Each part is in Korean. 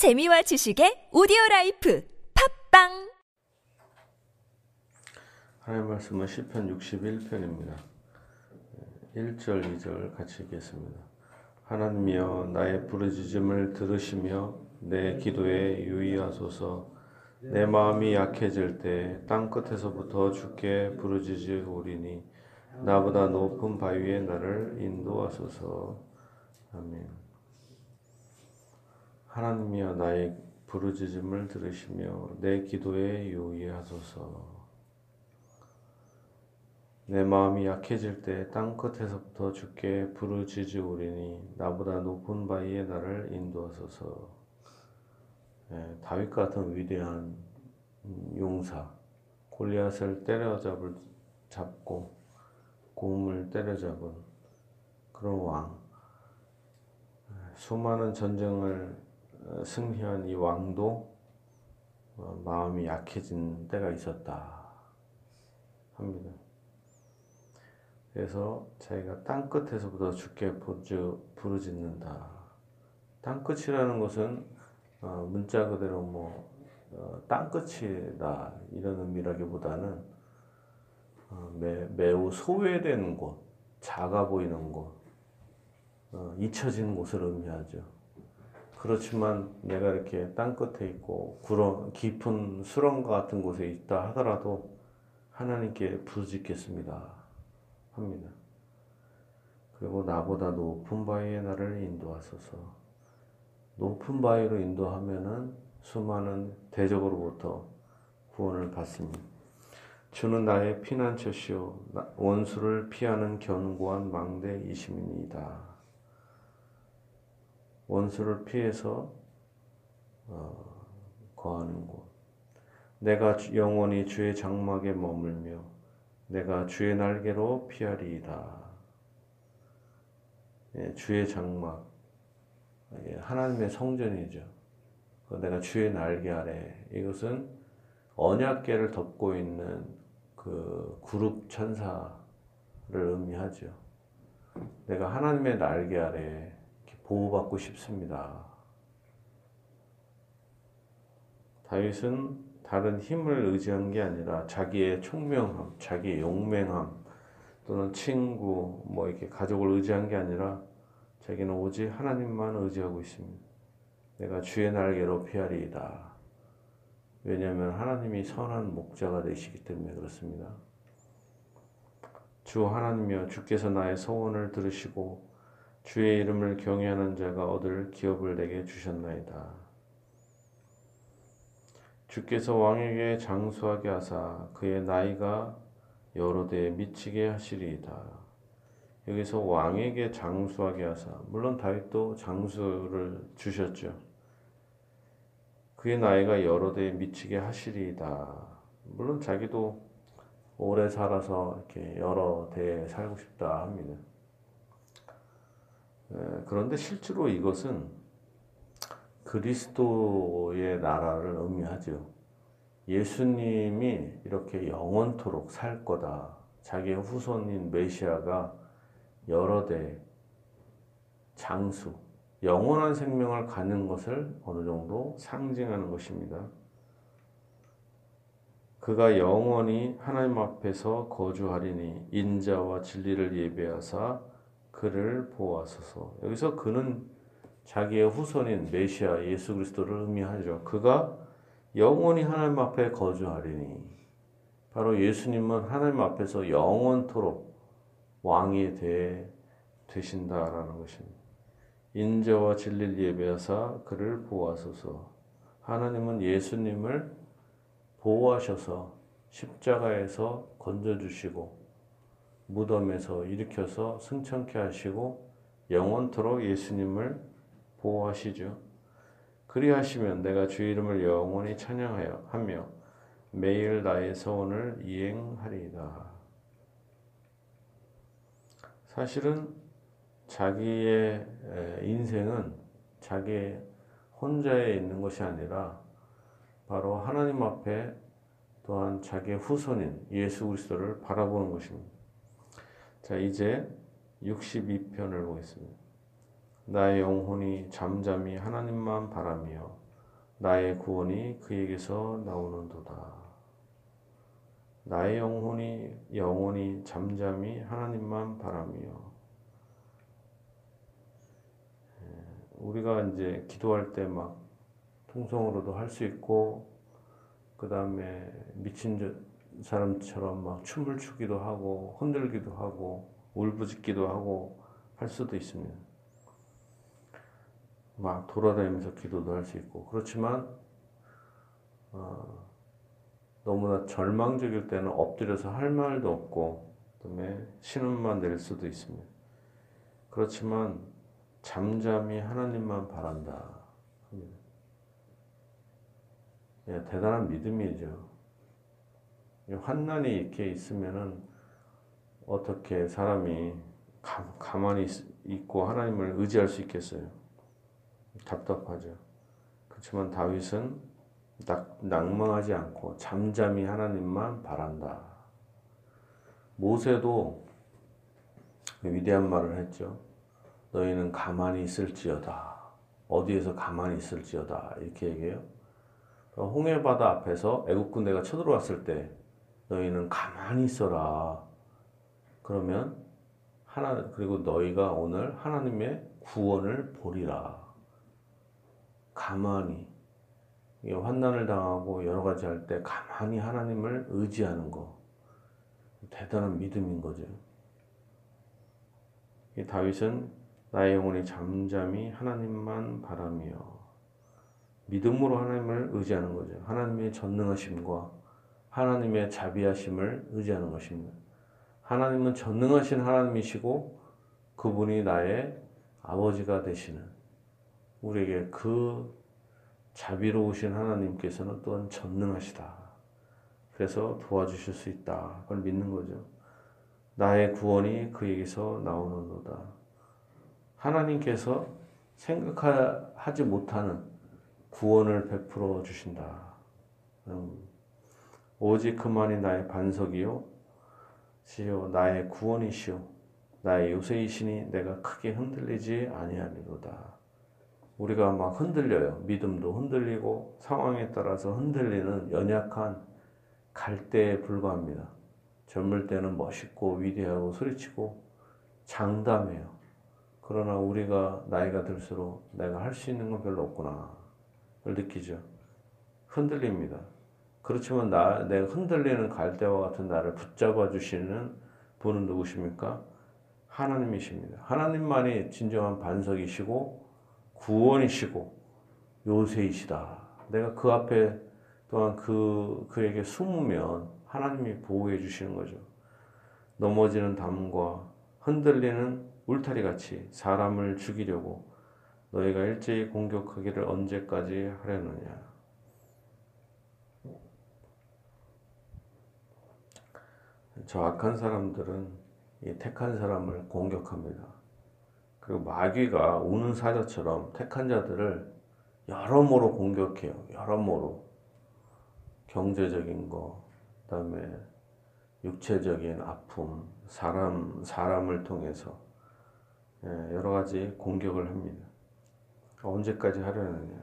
재미와 지식의 오디오 라이프 팟빵 하나님 말씀은 시편 61편입니다. 1절, 2절 같이 읽겠습니다. 하나님이여 나의 부르짖음을 들으시며 내 기도에 유의하소서 내 마음이 약해질 때 땅 끝에서부터 주께 부르짖으오리니 나보다 높은 바위에 나를 인도하소서. 아멘. 하나님이여 나의 부르짖음을 들으시며 내 기도에 유의하소서. 내 마음이 약해질 때 땅끝에서부터 주께 부르짖으오리니 나보다 높은 바위에 나를 인도하소서. 예, 다윗 같은 위대한 용사, 골리앗을 때려잡을 잡고 고음을 때려잡은 그런 왕, 수많은 전쟁을 승리한 이 왕도 어, 마음이 약해진 때가 있었다 합니다. 그래서 자기가 땅 끝에서부터 주께 부르짖는다. 땅 끝이라는 것은 어, 문자 그대로 뭐 어, 땅 끝이다 이런 의미라기보다는 어, 매, 매우 소외된 곳, 작아 보이는 곳, 어, 잊혀진 곳을 의미하죠. 그렇지만 내가 이렇게 땅 끝에 있고 구렁, 깊은 수렁과 같은 곳에 있다 하더라도 하나님께 부르짖겠습니다. 합니다. 그리고 나보다 높은 바위에 나를 인도하소서. 높은 바위로 인도하면은 수많은 대적으로부터 구원을 받습니다. 주는 나의 피난처시오 원수를 피하는 견고한 망대이심이니이다. 원수를 피해서 어, 거하는 곳. 내가 영원히 주의 장막에 머물며 내가 주의 날개로 피하리이다. 예, 주의 장막, 예, 하나님의 성전이죠. 내가 주의 날개 아래 이것은 언약계를 덮고 있는 그 그룹 천사를 의미하죠. 내가 하나님의 날개 아래 보호받고 싶습니다. 다윗은 다른 힘을 의지한 게 아니라 자기의 총명함, 자기의 용맹함, 또는 친구, 뭐 이렇게 가족을 의지한 게 아니라 자기는 오직 하나님만 의지하고 있습니다. 내가 주의 날개로 피하리이다. 왜냐하면 하나님이 선한 목자가 되시기 때문에 그렇습니다. 주 하나님이여 주께서 나의 소원을 들으시고 주의 이름을 경외하는 자가 얻을 기업을 내게 주셨나이다. 주께서 왕에게 장수하게 하사 그의 나이가 여러 대에 미치게 하시리이다. 여기서 왕에게 장수하게 하사 물론 다윗도 장수를 주셨죠. 그의 나이가 여러 대에 미치게 하시리이다. 물론 자기도 오래 살아서 이렇게 여러 대에 살고 싶다 합니다. 그런데 실제로 이것은 그리스도의 나라를 의미하죠. 예수님이 이렇게 영원토록 살 거다. 자기의 후손인 메시아가 여러 대 장수, 영원한 생명을 갖는 것을 어느 정도 상징하는 것입니다. 그가 영원히 하나님 앞에서 거주하리니 인자와 진리를 예배하사 그를 보호하소서. 여기서 그는 자기의 후손인 메시아 예수 그리스도를 의미하죠. 그가 영원히 하나님 앞에 거주하리니 바로 예수님은 하나님 앞에서 영원토록 왕이 되, 되신다라는 것입니다. 인자와 진리를 예배하사 그를 보호하소서. 하나님은 예수님을 보호하셔서 십자가에서 건져주시고 무덤에서 일으켜서 승천케 하시고 영원토록 예수님을 보호하시죠. 그리하시면 내가 주 이름을 영원히 찬양하여 하며 매일 나의 서원을 이행하리이다. 사실은 자기의 인생은 자기 혼자에 있는 것이 아니라 바로 하나님 앞에 또한 자기의 후손인 예수 그리스도를 바라보는 것입니다. 자, 이제 62편을 보겠습니다. 나의 영혼이 잠잠히 하나님만 바라며 나의 구원이 그에게서 나오는도다. 나의 영혼이 영원히 잠잠히 하나님만 바라며 예, 우리가 이제 기도할 때 막 통성으로도 할 수 있고 그 다음에 미친 사람처럼 막 춤을 추기도 하고 흔들기도 하고 울부짖기도 하고 할 수도 있습니다. 막 돌아다니면서 기도도 할 수 있고 그렇지만 어, 너무나 절망적일 때는 엎드려서 할 말도 없고 그다음에 신음만 낼 수도 있습니다. 그렇지만 잠잠히 하나님만 바란다. 예, 대단한 믿음이죠. 환난이 이렇게 있으면은 어떻게 사람이 가, 만히 있고 하나님을 의지할 수 있겠어요? 답답하죠. 그렇지만 다윗은 낭망하지 않고 잠잠히 하나님만 바란다. 모세도 위대한 말을 했죠. 너희는 가만히 있을지어다. 어디에서 가만히 있을지어다. 이렇게 얘기해요. 홍해 바다 앞에서 애국 군대가 쳐들어왔을 때 너희는 가만히 있어라. 그러면 하나 그리고 너희가 오늘 하나님의 구원을 보리라. 가만히 환난을 당하고 여러 가지 할 때 가만히 하나님을 의지하는 거 대단한 믿음인 거죠. 이 다윗은 나의 영혼이 잠잠히 하나님만 바라며 믿음으로 하나님을 의지하는 거죠. 하나님의 전능하심과 하나님의 자비하심을 의지하는 것입니다. 하나님은 전능하신 하나님이시고 그분이 나의 아버지가 되시는 우리에게 그 자비로우신 하나님께서는 또한 전능하시다. 그래서 도와주실 수 있다. 그걸 믿는 거죠. 나의 구원이 그에게서 나오는도다. 하나님께서 생각하지 못하는 구원을 베풀어 주신다. 음, 오직 그만이 나의 반석이요, 시요 나의 구원이시요, 나의 요새이시니 내가 크게 흔들리지 아니하리로다. 우리가 막 흔들려요. 믿음도 흔들리고 상황에 따라서 흔들리는 연약한 갈대에 불과합니다. 젊을 때는 멋있고 위대하고 소리치고 장담해요. 그러나 우리가 나이가 들수록 내가 할 수 있는 건 별로 없구나. 를 느끼죠. 흔들립니다. 그렇지만 나, 내가 흔들리는 갈대와 같은 나를 붙잡아 주시는 분은 누구십니까? 하나님이십니다. 하나님만이 진정한 반석이시고 구원이시고 요새이시다. 내가 그 앞에 또한 그, 그에게 숨으면 하나님이 보호해 주시는 거죠. 넘어지는 담과 흔들리는 울타리 같이 사람을 죽이려고 너희가 일제히 공격하기를 언제까지 하려느냐. 저 악한 사람들은 이 택한 사람을 공격합니다. 그리고 마귀가 우는 사자처럼 택한 자들을 여러모로 공격해요. 여러모로. 경제적인 거, 그다음에 육체적인 아픔, 사람 사람을 통해서 예, 여러 가지 공격을 합니다. 언제까지 하려느냐?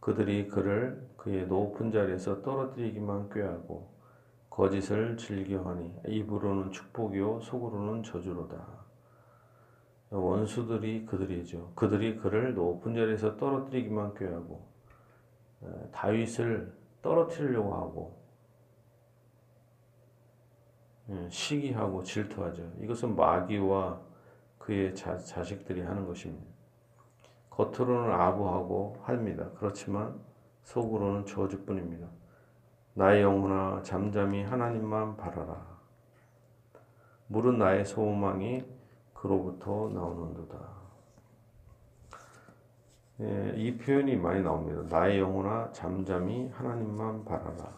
그들이 그를 그의 높은 자리에서 떨어뜨리기만 꾀하고 거짓을 즐겨하니 입으로는 축복이요 속으로는 저주로다. 원수들이 그들이죠. 그들이 그를 높은 자리에서 떨어뜨리기만 꾀하고 다윗을 떨어뜨리려고 하고 시기하고 질투하죠. 이것은 마귀와 그의 자, 자식들이 하는 것입니다. 겉으로는 아부하고 합니다. 그렇지만 속으로는 저주뿐입니다. 나의 영혼아 잠잠히 하나님만 바라라. 물은 나의 소망이 그로부터 나오는도다. 예, 이 표현이 많이 나옵니다. 나의 영혼아 잠잠히 하나님만 바라라.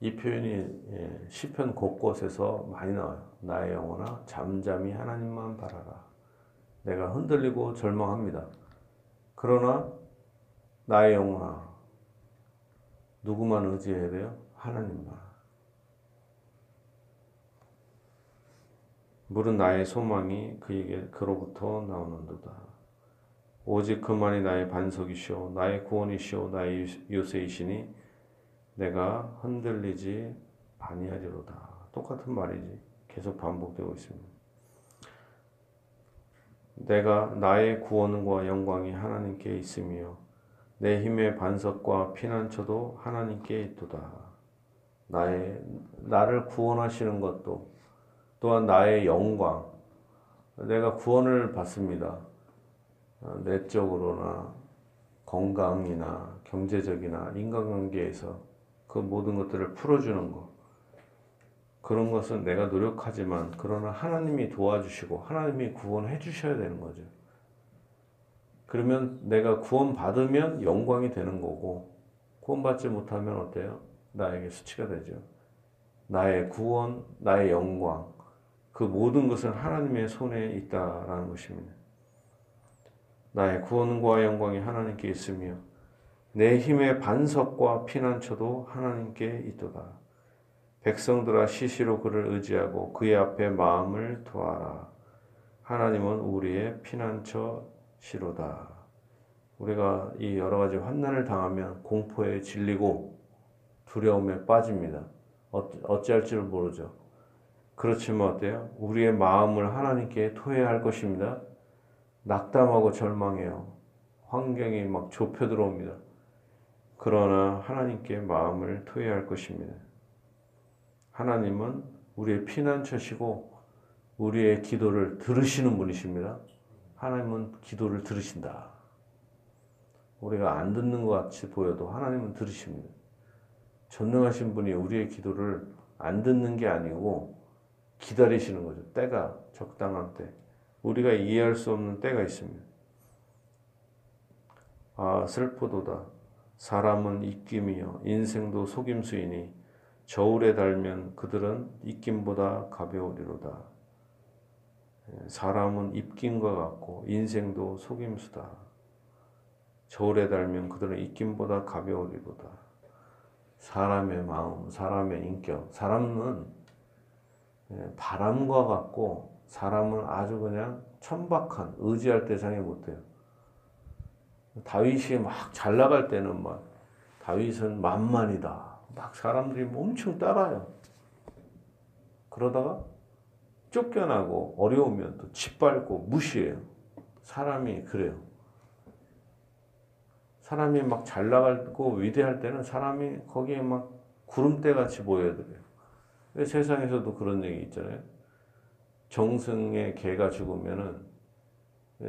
이 표현이 예, 시편 곳곳에서 많이 나와요. 나의 영혼아 잠잠히 하나님만 바라라. 내가 흔들리고 절망합니다. 그러나 나의 영혼아 누구만 의지해야 돼요? 하나님만. 물은 나의 소망이 그에게 그로부터 나오는도다. 오직 그만이 나의 반석이시오 나의 구원이시오 나의 요새이시니 내가 흔들리지 아니하리로다. 똑같은 말이지. 계속 반복되고 있습니다. 내가 나의 구원과 영광이 하나님께 있으며 내 힘의 반석과 피난처도 하나님께 있도다. 나의 나를 구원하시는 것도 또한 나의 영광 내가 구원을 받습니다. 내적으로나 건강이나 경제적이나 인간관계에서 그 모든 것들을 풀어주는 것 그런 것은 내가 노력하지만 그러나 하나님이 도와주시고 하나님이 구원해 주셔야 되는 거죠. 그러면 내가 구원받으면 영광이 되는 거고 구원받지 못하면 어때요? 나에게 수치가 되죠. 나의 구원, 나의 영광 그 모든 것은 하나님의 손에 있다라는 것입니다. 나의 구원과 영광이 하나님께 있으며 내 힘의 반석과 피난처도 하나님께 있도다. 백성들아 시시로 그를 의지하고 그의 앞에 마음을 두어라. 하나님은 우리의 피난처 시로다. 우리가 이 여러 가지 환난을 당하면 공포에 질리고 두려움에 빠집니다. 어찌할 줄 모르죠. 그렇지만 어때요? 우리의 마음을 하나님께 토해할 것입니다. 낙담하고 절망해요. 환경이 막 좁혀 들어옵니다. 그러나 하나님께 마음을 토해할 것입니다. 하나님은 우리의 피난처시고 우리의 기도를 들으시는 분이십니다. 하나님은 기도를 들으신다. 우리가 안 듣는 것 같이 보여도 하나님은 들으십니다. 전능하신 분이 우리의 기도를 안 듣는 게 아니고 기다리시는 거죠. 때가 적당한 때. 우리가 이해할 수 없는 때가 있습니다. 아, 슬프도다. 사람은 입김이요. 인생도 속임수이니 저울에 달면 그들은 입김보다 가벼우리로다. 예, 사람은 입김과 같고 인생도 속임수다. 저울에 달면 그들은 입김보다 가벼우리로다. 사람의 마음, 사람의 인격, 사람은 예, 바람과 같고 사람은 아주 그냥 천박한 의지할 대상이 못 돼요. 다윗이 막 잘 나갈 때는 막 다윗은 만만이다. 막 사람들이 엄청 따라요. 그러다가 쫓겨나고 어려우면 또 짓밟고 무시해요. 사람이 그래요. 사람이 막 잘 나가고 위대할 때는 사람이 거기에 막 구름대 같이 보여드려요. 세상에서도 그런 얘기 있잖아요. 정승의 개가 죽으면은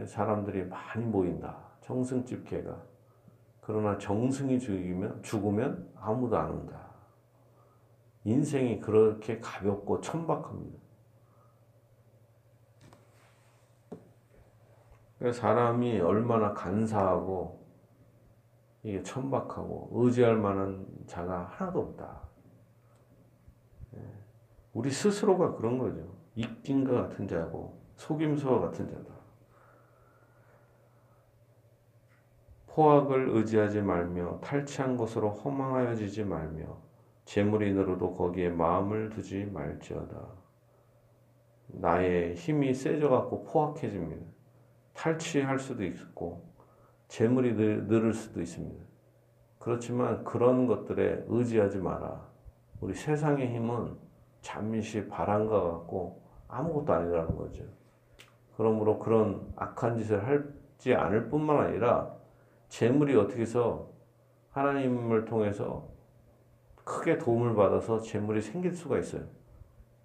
사람들이 많이 모인다. 정승집 개가. 그러나 정승이 죽이면, 죽으면 아무도 안 온다. 인생이 그렇게 가볍고 천박합니다. 사람이 얼마나 간사하고 이게 천박하고 의지할 만한 자가 하나도 없다. 예. 우리 스스로가 그런 거죠. 입긴과 같은 자고 속임수와 같은 자다. 포악을 의지하지 말며 탈취한 것으로 허망하여지지 말며 재물이 늘어도 거기에 마음을 두지 말지어다. 나의 힘이 세져갖고 포악해집니다. 탈취할 수도 있고 재물이 늘, 을 수도 있습니다. 그렇지만 그런 것들에 의지하지 마라. 우리 세상의 힘은 잠시 바람과 같고 아무것도 아니라는 거죠. 그러므로 그런 악한 짓을 하지 않을 뿐만 아니라 재물이 어떻게 해서 하나님을 통해서 크게 도움을 받아서 재물이 생길 수가 있어요.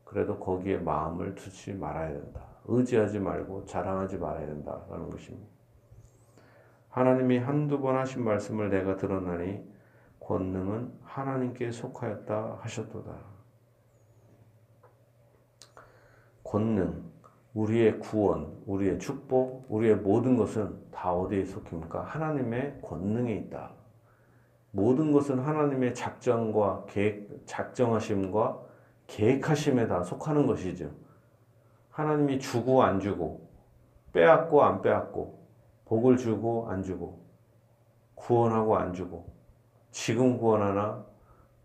그래도 거기에 마음을 두지 말아야 된다. 의지하지 말고 자랑하지 말아야 된다라는 것입니다. 하나님이 한두 번 하신 말씀을 내가 들었나니 권능은 하나님께 속하였다 하셨도다. 권능, 우리의 구원, 우리의 축복, 우리의 모든 것은 다 어디에 속힙니까? 하나님의 권능에 있다. 모든 것은 하나님의 작정과 계획, 작정하심과 계획하심에 다 속하는 것이죠. 하나님이 주고 안 주고, 빼앗고 안 빼앗고, 복을 주고 안 주고, 구원하고 안 주고, 지금 구원하나,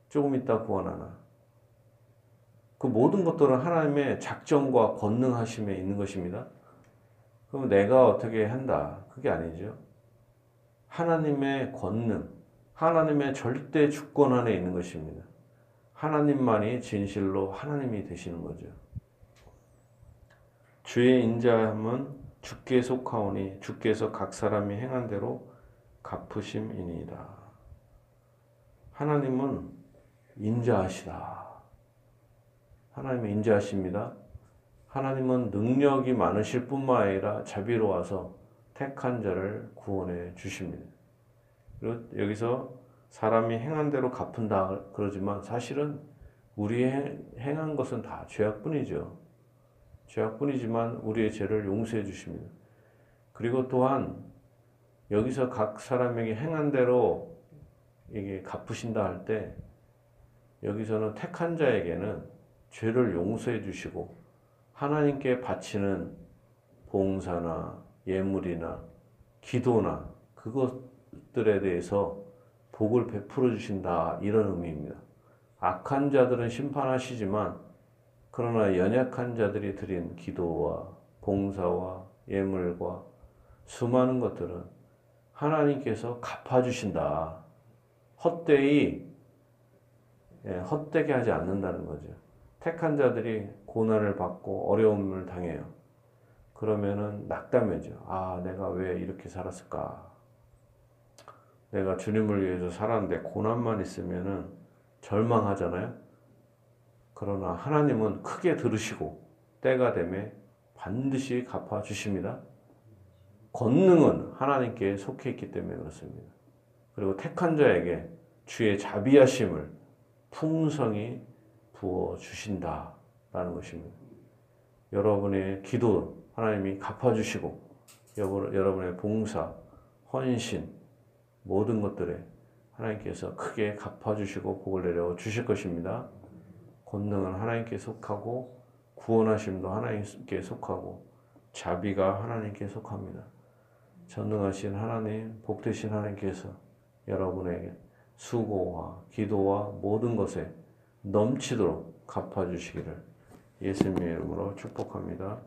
조금 있다 구원하나, 그 모든 것들은 하나님의 작정과 권능하심에 있는 것입니다. 그럼 내가 어떻게 한다? 그게 아니죠. 하나님의 권능, 하나님의 절대 주권 안에 있는 것입니다. 하나님만이 진실로 하나님이 되시는 거죠. 주의 인자함은 주께 속하오니 주께서 각 사람이 행한 대로 갚으심이니이다. 하나님은 인자하시다. 하나님은 인자하십니다. 하나님은 능력이 많으실 뿐만 아니라 자비로워서 택한 자를 구원해 주십니다. 그리고 여기서 사람이 행한 대로 갚은다 그러지만 사실은 우리 행한 것은 다 죄악뿐이죠. 죄악뿐이지만 우리의 죄를 용서해 주십니다. 그리고 또한 여기서 각 사람에게 행한 대로 이게 갚으신다 할 때 여기서는 택한 자에게는 죄를 용서해 주시고 하나님께 바치는 봉사나 예물이나 기도나 그것들에 대해서 복을 베풀어 주신다 이런 의미입니다. 악한 자들은 심판하시지만 그러나 연약한 자들이 드린 기도와 봉사와 예물과 수많은 것들은 하나님께서 갚아주신다. 헛되이 예, 헛되게 하지 않는다는 거죠. 택한 자들이 고난을 받고 어려움을 당해요. 그러면은 낙담해져. 아, 내가 왜 이렇게 살았을까? 내가 주님을 위해서 살았는데 고난만 있으면은 절망하잖아요. 그러나 하나님은 크게 들으시고 때가 되면 반드시 갚아 주십니다. 권능은 하나님께 속해 있기 때문에 그렇습니다. 그리고 택한 자에게 주의 자비하심을 풍성히 부어 주신다라는 것입니다. 여러분의 기도 하나님이 갚아 주시고 여러분의 봉사, 헌신 모든 것들에 하나님께서 크게 갚아 주시고 복을 내려 주실 것입니다. 권능은 하나님께 속하고 구원하심도 하나님께 속하고 자비가 하나님께 속합니다. 전능하신 하나님, 복되신 하나님께서 여러분에게 수고와 기도와 모든 것에 넘치도록 갚아주시기를 예수님의 이름으로 축복합니다.